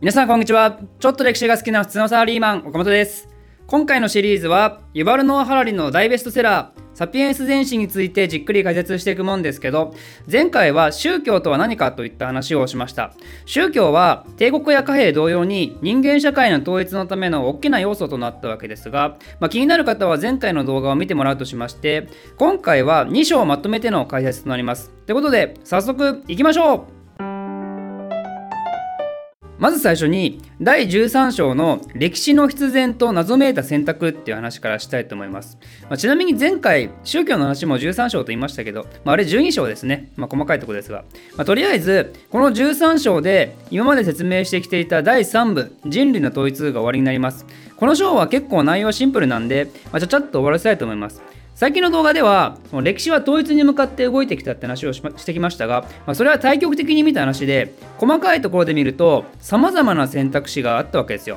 皆さんこんにちは。ちょっと歴史が好きな普通のサラリーマン岡本です。今回のシリーズはユバルノア・ハラリの大ベストセラーサピエンス全史についてじっくり解説していくもんですけど前回は宗教とは何かといった話をしました。宗教は帝国や貨幣同様に人間社会の統一のための大きな要素となったわけですが、まあ、気になる方は前回の動画を見てもらうとしまして今回は2章をまとめての解説となります。ということで早速いきましょう。まず最初に第13章の歴史の必然と謎めいた選択っていう話からしたいと思います。まあ、ちなみに前回宗教の話も13章と言いましたけど、まあ、あれ12章ですね。まあ、細かいところですが、まとりあえずこの13章で今まで説明してきていた第3部人類の統一が終わりになります。この章は結構内容シンプルなんで、まあ、ちゃちゃっと終わらせたいと思います。最近の動画では歴史は統一に向かって動いてきたって話をしてきましたが、まあ、それは対極的に見た話で細かいところで見ると様々な選択肢があったわけですよ。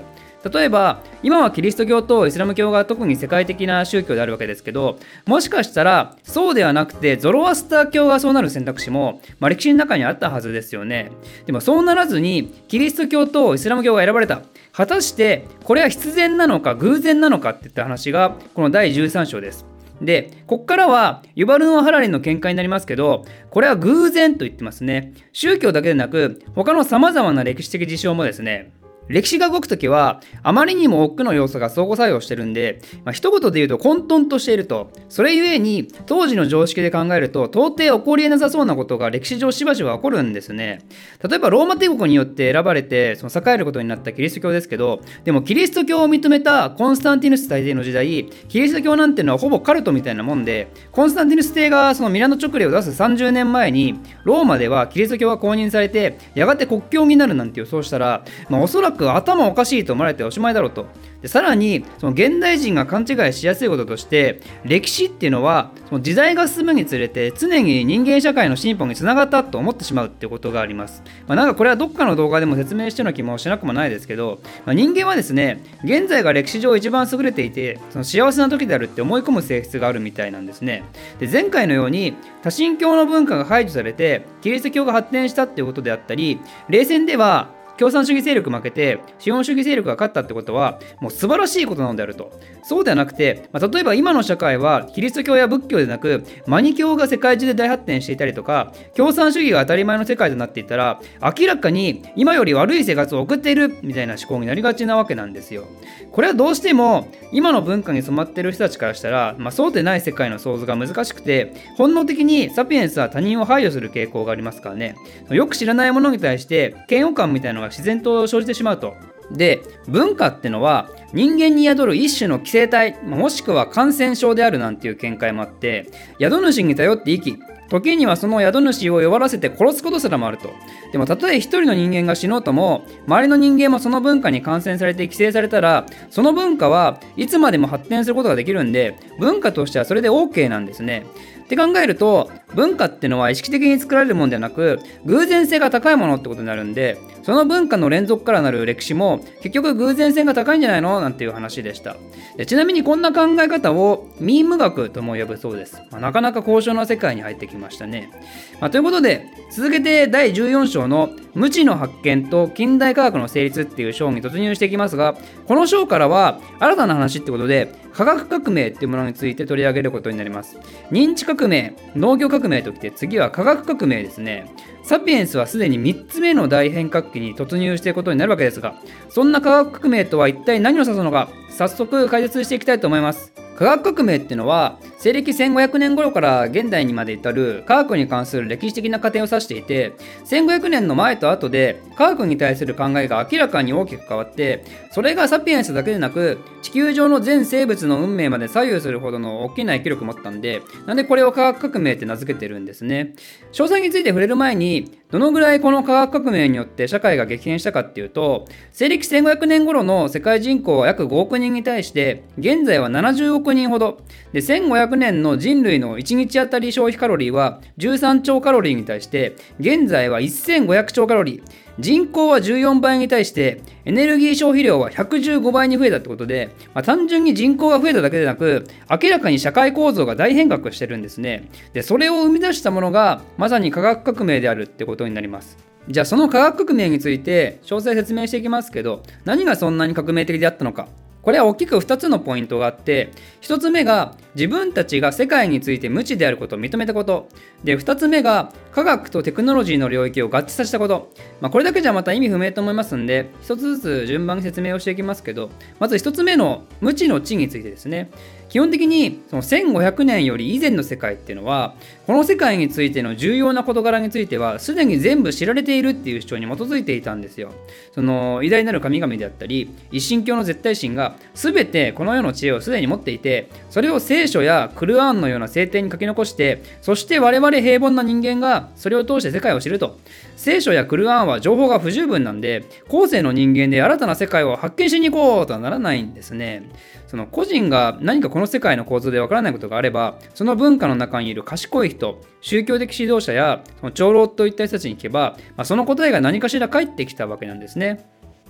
例えば今はキリスト教とイスラム教が特に世界的な宗教であるわけですけどもしかしたらそうではなくてゾロアスター教がそうなる選択肢も、まあ、歴史の中にあったはずですよね。でもそうならずにキリスト教とイスラム教が選ばれた。果たしてこれは必然なのか偶然なのかっていった話がこの第13章です。で、こっからはユバルノ・ハラリの見解になりますけど、これは偶然と言ってますね。宗教だけでなく、他の様々な歴史的事象もですね、歴史が動くときはあまりにも多くの要素が相互作用してるんで、まあ、一言で言うと混沌としていると。それゆえに当時の常識で考えると到底起こりえなさそうなことが歴史上しばしば起こるんですね。例えばローマ帝国によって選ばれてその栄えることになったキリスト教ですけどでもキリスト教を認めたコンスタンティヌス大帝の時代キリスト教なんてのはほぼカルトみたいなもんでコンスタンティヌス帝がそのミラノ直令を出す30年前にローマではキリスト教が公認されてやがて国教になるなんて予想したら、まあ、おそらく頭おかしいと思われておしまいだろうと。でさらにその現代人が勘違いしやすいこととして歴史っていうのはその時代が進むにつれて常に人間社会の進歩につながったと思ってしまうっていうことがあります、まあ、なんかこれはどっかの動画でも説明してる気もしなくもないですけど、まあ、人間はですね現在が歴史上一番優れていてその幸せな時であるって思い込む性質があるみたいなんですね。で前回のように多神教の文化が排除されてキリスト教が発展したっていうことであったり冷戦では共産主義勢力負けて資本主義勢力が勝ったってことはもう素晴らしいことなのであると。そうではなくて、まあ、例えば今の社会はキリスト教や仏教でなくマニ教が世界中で大発展していたりとか共産主義が当たり前の世界となっていたら明らかに今より悪い生活を送っているみたいな思考になりがちなわけなんですよ。これはどうしても今の文化に染まってる人たちからしたら、まあ、そうでない世界の想像が難しくて本能的にサピエンスは他人を排除する傾向がありますからね。よく知らないものに対して嫌悪感みたいなのが自然と生じてしまうと。で文化ってのは人間に宿る一種の寄生体もしくは感染症であるなんていう見解もあって宿主に頼って生き時にはその宿主を弱らせて殺すことすらもあると。でもたとえ一人の人間が死のうとも周りの人間もその文化に感染されて寄生されたらその文化はいつまでも発展することができるんで文化としてはそれで OK なんですね。って考えると文化ってのは意識的に作られるものではなく偶然性が高いものってことになるんでその文化の連続からなる歴史も結局偶然性が高いんじゃないの？なんていう話でした。でちなみにこんな考え方をミーム学とも呼ぶそうです、まあ、なかなか高尚な世界に入ってきましたね、まあ、ということで続けて第14章の無知の発見と近代科学の成立っていう章に突入していきますがこの章からは新たな話ってことで科学革命っていうものについて取り上げることになります。認知革命農業革命ときて次は科学革命ですね。サピエンスはすでに3つ目の大変革期に突入していくことになるわけですがそんな科学革命とは一体何を指すのか早速解説していきたいと思います。科学革命っていうのは西暦1500年頃から現代にまで至る科学に関する歴史的な過程を指していて1500年の前と後で科学に対する考えが明らかに大きく変わってそれがサピエンスだけでなく地球上の全生物の運命まで左右するほどの大きな影響力を持ったんでなんでこれを科学革命って名付けてるんですね。詳細について触れる前にどのぐらいこの科学革命によって社会が激変したかっていうと西暦1500年頃の世界人口は約5億人に対して現在は70億人ほど。で1500 500年の人類の1日あたり消費カロリーは13兆カロリーに対して現在は1500兆カロリー。人口は14倍に対してエネルギー消費量は115倍に増えたってことで、まあ、単純に人口が増えただけでなく明らかに社会構造が大変革してるんですね。でそれを生み出したものがまさに科学革命であるってことになります。じゃあその科学革命について詳細説明していきますけど何がそんなに革命的であったのか。これは大きく2つのポイントがあって1つ目が自分たちが世界について無知であることを認めたことで2つ目が科学とテクノロジーの領域を合致させたこと、まあ、これだけじゃまた意味不明と思いますんで1つずつ順番に説明をしていきますけどまず1つ目の無知の知についてですね。基本的にその1500年より以前の世界っていうのはこの世界についての重要な事柄についてはすでに全部知られているっていう主張に基づいていたんですよ。その偉大なる神々であったり一神教の絶対神が全てこの世の知恵をすでに持っていてそれを聖書やクルアーンのような聖典に書き残してそして我々平凡な人間がそれを通して世界を知ると。聖書やクルアーンは情報が不十分なんで後世の人間で新たな世界を発見しに行こうとはならないんですね。その個人が何かこのの世界の構造でわからないことがあればその文化の中にいる賢い人宗教的指導者やその長老といった人たちに聞けば、まあ、その答えが何かしら返ってきたわけなんですね。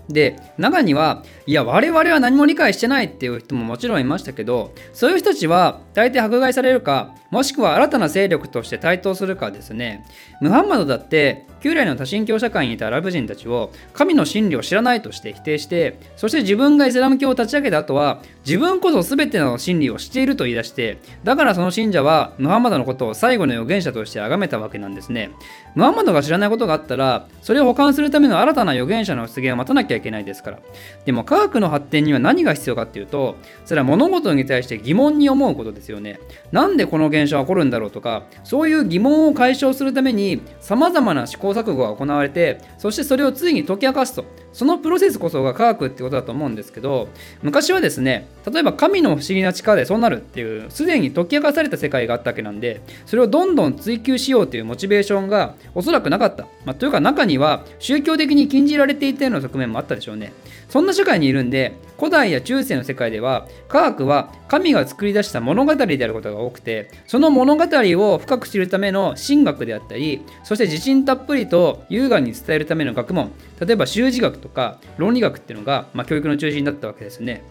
で中にはいや我々は何も理解してないっていう人ももちろんいましたけどそういう人たちは大抵迫害されるかもしくは新たな勢力として台頭するかですね。ムハンマドだって旧来の多神教社会にいたアラブ人たちを神の真理を知らないとして否定してそして自分がイスラム教を立ち上げた後は自分こそ全ての真理を知っていると言い出してだからその信者はムハンマドのことを最後の預言者として崇めたわけなんですね。ムハンマドが知らないことがあったらそれを保管するための新たな預言者の出現を待たなきゃいけないですから。でも科学の発展には何が必要かっていうとそれは物事に対して疑問に思うことですよね。なんでこの現現象は起こるんだろうとかそういう疑問を解消するためにさまざまな試行錯誤が行われてそしてそれをついに解き明かすと。そのプロセスこそが科学ってことだと思うんですけど昔はですね例えば神の不思議な力でそうなるっていうすでに解き明かされた世界があったわけなんでそれをどんどん追求しようというモチベーションがおそらくなかった、まあ、というか中には宗教的に禁じられていたような側面もあったでしょうね。そんな社会にいるんで古代や中世の世界では科学は神が作り出した物語であることが多くてその物語を深く知るための神学であったりそして自信たっぷりと優雅に伝えるための学問例えば習字学とか論理学っていうのが、まあ、教育の中心だったわけですね。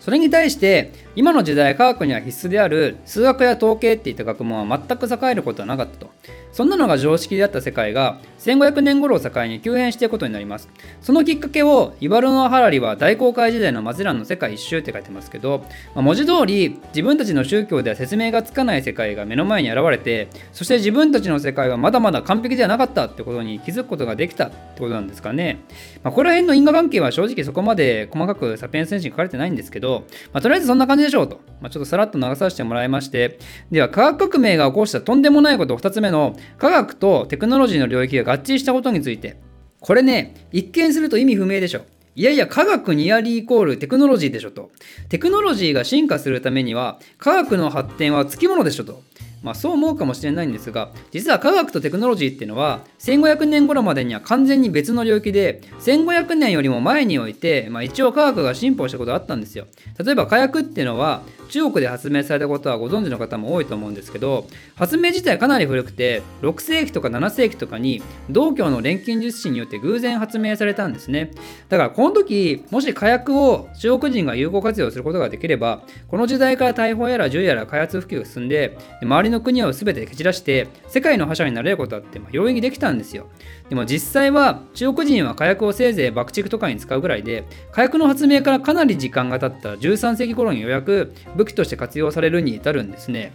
それに対して今の時代科学には必須である数学や統計っていった学問は全く栄えることはなかったとそんなのが常識であった世界が1500年頃を境に急変していくことになります。そのきっかけをイバルノ・ハラリは大航海時代のマゼランの世界一周って書いてますけど、まあ、文字通り自分たちの宗教では説明がつかない世界が目の前に現れてそして自分たちの世界はまだまだ完璧ではなかったってことに気づくことができたってことなんですかね。まあ、この辺の因果関係は正直そこまで細かくサピエンス戦士に書かれてないんですけど、まあ、とりあえずそんな感じでしょうと、まあ、ちょっとさらっと流させてもらいましてでは科学革命が起こしたとんでもないこと2つ目の科学とテクノロジーの領域が合致したことについてこれね一見すると意味不明でしょ。いやいや科学ニアリーイコールテクノロジーでしょと。テクノロジーが進化するためには科学の発展はつきものでしょと。まあ、そう思うかもしれないんですが実は科学とテクノロジーっていうのは1500年頃までには完全に別の領域で1500年よりも前において、まあ、一応科学が進歩したことがあったんですよ。例えば火薬っていうのは中国で発明されたことはご存知の方も多いと思うんですけど発明自体かなり古くて6世紀とか7世紀とかに道教の錬金術師によって偶然発明されたんですね。だからこの時もし火薬を中国人が有効活用することができればこの時代から大砲やら銃やら開発普及が進んで周りの国を全て蹴散らして世界の覇者になれることだって容易にできたんですよ。でも実際は中国人は火薬をせいぜい爆竹とかに使うぐらいで火薬の発明からかなり時間が経った13世紀頃にようやく武器として活用されるに至るんですね。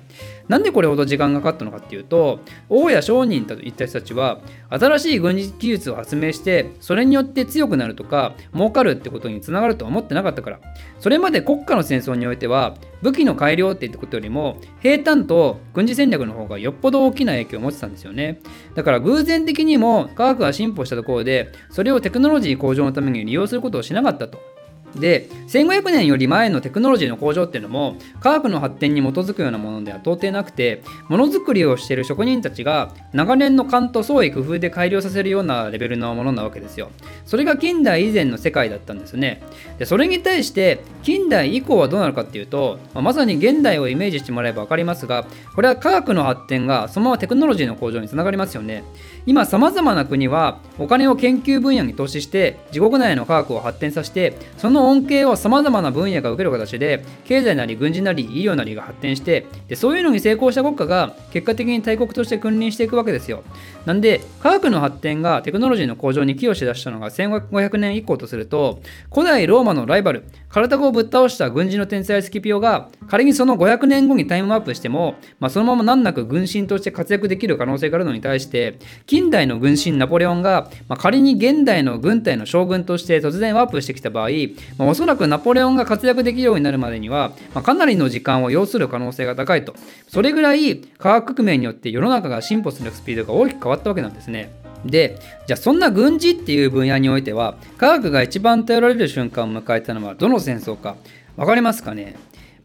なんでこれほど時間がかかったのかっていうと王や商人といった人たちは新しい軍事技術を発明してそれによって強くなるとか儲かるってことにつながるとは思ってなかったから。それまで国家の戦争においては武器の改良っていったことよりも平坦と軍事戦略の方がよっぽど大きな影響を持ってたんですよね。だから偶然的にも科学が進歩したところでそれをテクノロジー向上のために利用することをしなかったと。で1500年より前のテクノロジーの向上っていうのも科学の発展に基づくようなものでは到底なくてものづくりをしている職人たちが長年の勘と創意工夫で改良させるようなレベルのものなわけですよ。それが近代以前の世界だったんですね。でそれに対して近代以降はどうなるかっていうと、まあ、まさに現代をイメージしてもらえば分かりますがこれは科学の発展がそのままテクノロジーの向上につながりますよね。今さまざまな国はお金を研究分野に投資して自国内の科学を発展させてそのの恩恵をさまざまな分野が受ける形で経済なり軍事なり医療なりが発展してでそういうのに成功した国家が結果的に大国として君臨していくわけですよ。なんで科学の発展がテクノロジーの向上に寄与しだしたのが1500年以降とすると古代ローマのライバルカルタゴをぶっ倒した軍人の天才スキピオが仮にその500年後にタイムアップしても、まあ、そのまま難なく軍神として活躍できる可能性があるのに対して近代の軍神ナポレオンが、まあ、仮に現代の軍隊の将軍として突然ワープしてきた場合、まあ、おそらくナポレオンが活躍できるようになるまでには、まあ、かなりの時間を要する可能性が高いと。それぐらい科学革命によって世の中が進歩するスピードが大きく変わったわけなんですね。でじゃあそんな軍事っていう分野においては科学が一番頼られる瞬間を迎えたのはどの戦争か分かりますかね？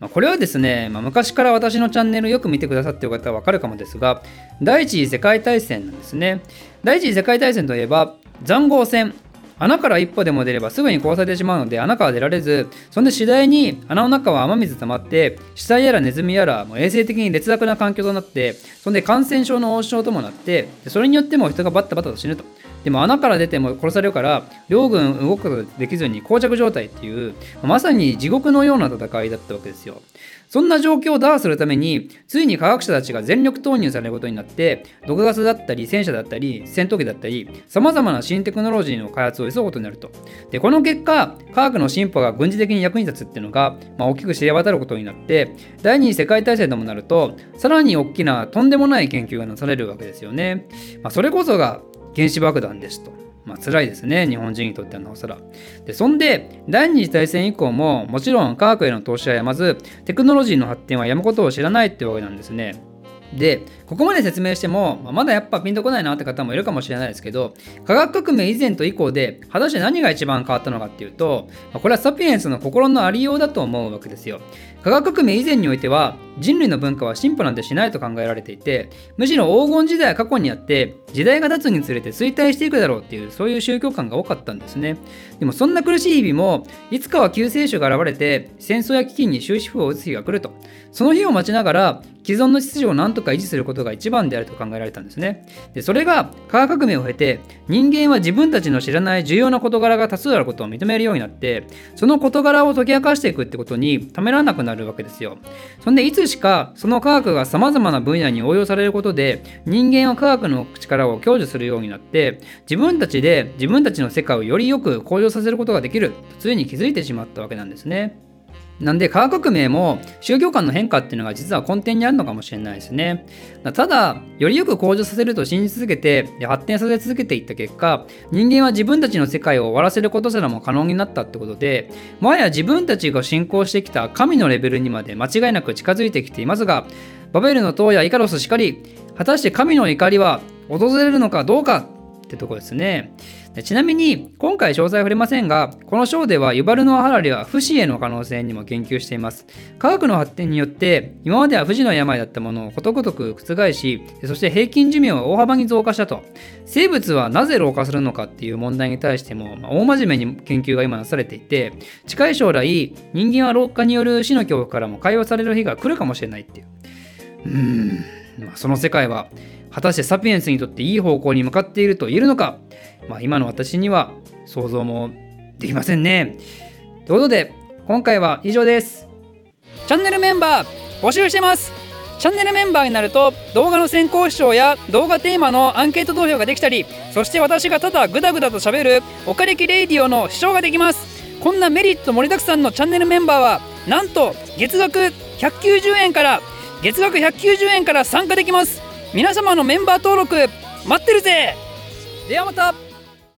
まこれはですね、まあ、昔から私のチャンネルよく見てくださっている方はわかるかもですが第一次世界大戦なんですね。第一次世界大戦といえば塹壕戦。穴から一歩でも出ればすぐに壊されてしまうので穴から出られずそんで次第に穴の中は雨水溜まって死体やらネズミやらもう衛生的に劣悪な環境となってそんで感染症の応酬ともなってそれによっても人がバッタバタと死ぬと。でも穴から出ても殺されるから両軍動くことができずに膠着状態っていうまさに地獄のような戦いだったわけですよ。そんな状況を打破するために、ついに科学者たちが全力投入されることになって、毒ガスだったり、戦車だったり、戦闘機だったり、様々な新テクノロジーの開発を急ぐことになると。で、この結果、科学の進歩が軍事的に役に立つっていうのが、まあ、大きく知れ渡ることになって、第二次世界大戦でもなると、さらに大きなとんでもない研究がなされるわけですよね。まあ、それこそが原子爆弾ですと。まあ辛いですね、日本人にとってはなおさら。で、そんで、第二次大戦以降も、もちろん科学への投資はやまず、テクノロジーの発展はやむことを知らないってわけなんですね。で、ここまで説明しても、まだやっぱピンとこないなって方もいるかもしれないですけど、科学革命以前と以降で、果たして何が一番変わったのかっていうと、これはサピエンスの心のありようだと思うわけですよ。科学革命以前においては、人類の文化は進歩なんてしないと考えられていて、むしろ黄金時代は過去にあって、時代が経つにつれて衰退していくだろうっていう、そういう宗教観が多かったんですね。でもそんな苦しい日々も、いつかは救世主が現れて、戦争や飢饉に終止符を打つ日が来ると。その日を待ちながら、既存の秩序を何とか維持することが一番であると考えられたんですね。でそれが科学革命を経て人間は自分たちの知らない重要な事柄が多数あることを認めるようになってその事柄を解き明かしていくってことにためらわなくなるわけですよ。そんでいつしかその科学が様々な分野に応用されることで人間は科学の力を享受するようになって自分たちで自分たちの世界をよりよく向上させることができるとついに気づいてしまったわけなんですね。なんで科学革命も宗教観の変化っていうのが実は根底にあるのかもしれないですね。ただ、よりよく向上させると信じ続けて発展させ続けていった結果、人間は自分たちの世界を終わらせることすらも可能になったってことで、もはや自分たちが信仰してきた神のレベルにまで間違いなく近づいてきていますが、バベルの塔やイカロスしかり、果たして神の怒りは訪れるのかどうかってとこですね。ちなみに今回詳細は触れませんがこの章ではユバルノア・ハラリは不死への可能性にも言及しています。科学の発展によって今までは不死の病だったものをことごとく覆しそして平均寿命は大幅に増加したと。生物はなぜ老化するのかっていう問題に対しても、まあ、大真面目に研究が今なされていて近い将来人間は老化による死の恐怖からも解放される日が来るかもしれないっていう。うーん、まあ、その世界は果たしてサピエンスにとっていい方向に向かっていると言えるのか、まあ、今の私には想像もできませんね。ということで今回は以上です。チャンネルメンバー募集してますチャンネルメンバーになると動画の先行視聴や動画テーマのアンケート投票ができたりそして私がただグダグダと喋るおかれきレイディオの視聴ができますこんなメリット盛りだくさんのチャンネルメンバーはなんと月額190円から月額190円から参加できます皆様のメンバー登録待ってるぜ。ではまた。